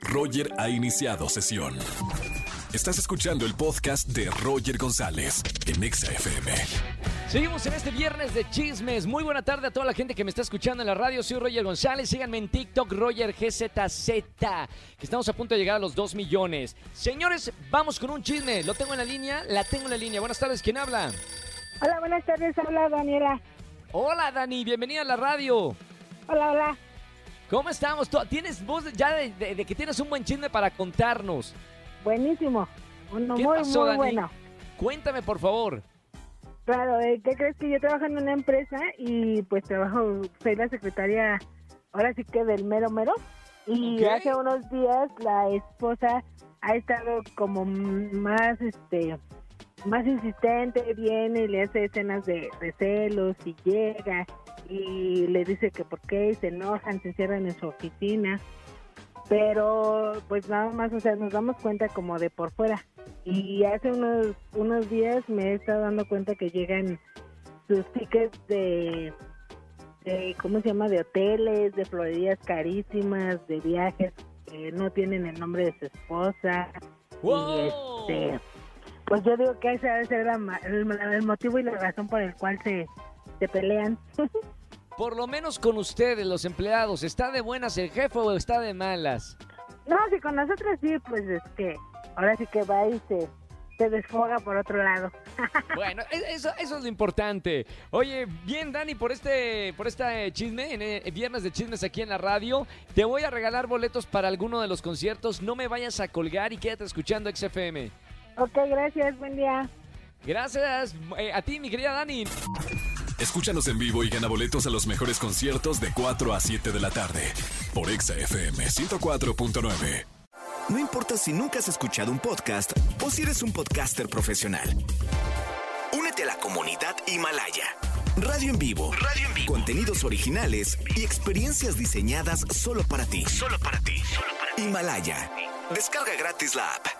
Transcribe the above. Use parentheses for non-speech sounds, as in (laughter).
Roger ha iniciado sesión. Estás escuchando el podcast de Roger González en Exa FM. Seguimos en este viernes de chismes. Muy buena tarde a toda la gente que me está escuchando en la radio. Soy Roger González. Síganme en TikTok, Roger GZZ. Que estamos a punto de llegar a los 2 millones. Señores, vamos con un chisme. Lo tengo en la línea. La tengo en la línea. Buenas tardes. ¿Quién habla? Hola, buenas tardes. Hola, Daniela. Hola, Dani. Bienvenida a la radio. Hola, hola. ¿Cómo estamos? ¿Tú- ¿Tienes voz ya de, de- de que tienes un buen chisme para contarnos? Buenísimo. Uno ¿Qué muy, pasó, muy Dani? bueno. Cuéntame, por favor. Claro, eh, ¿qué crees que yo trabajo en una empresa y pues trabajo, soy la secretaria, ahora sí que del mero mero. Y hace unos días la esposa ha estado como más, este, más insistente, viene y le hace escenas de, de celos y llega y le dice que por qué y se enojan, se encierran en su oficina. Pero pues nada más, o sea, nos damos cuenta como de por fuera. Y hace unos, unos días me he estado dando cuenta que llegan sus tickets de, de, ¿cómo se llama? De hoteles, de florerías carísimas, de viajes que no tienen el nombre de su esposa. ¡Wow! Y este, pues yo digo que ese debe ser el, el motivo y la razón por el cual se, se pelean. (laughs) Por lo menos con ustedes, los empleados. ¿Está de buenas el jefe o está de malas? no, si con nosotros sí, pues es que ahora sí que va y se, se desfoga por otro lado. (laughs) Bueno, e- eso, eso es lo importante. Oye, bien, Dani, por este, por este chisme, en eh, viernes de chismes aquí en la radio, te voy a regalar boletos para alguno de los conciertos. No me vayas a colgar y quédate escuchando XFM. ok, gracias, buen día. Gracias eh, a ti, mi querida Dani. Escúchanos en vivo y gana boletos a los mejores conciertos de 4 a 7 de la tarde por Exa FM 104.9. No importa si nunca has escuchado un podcast o si eres un podcaster profesional. Únete a la comunidad Himalaya. Radio en vivo. Radio en vivo. Contenidos originales y experiencias diseñadas solo para ti. Solo para ti. Himalaya. Descarga gratis la app.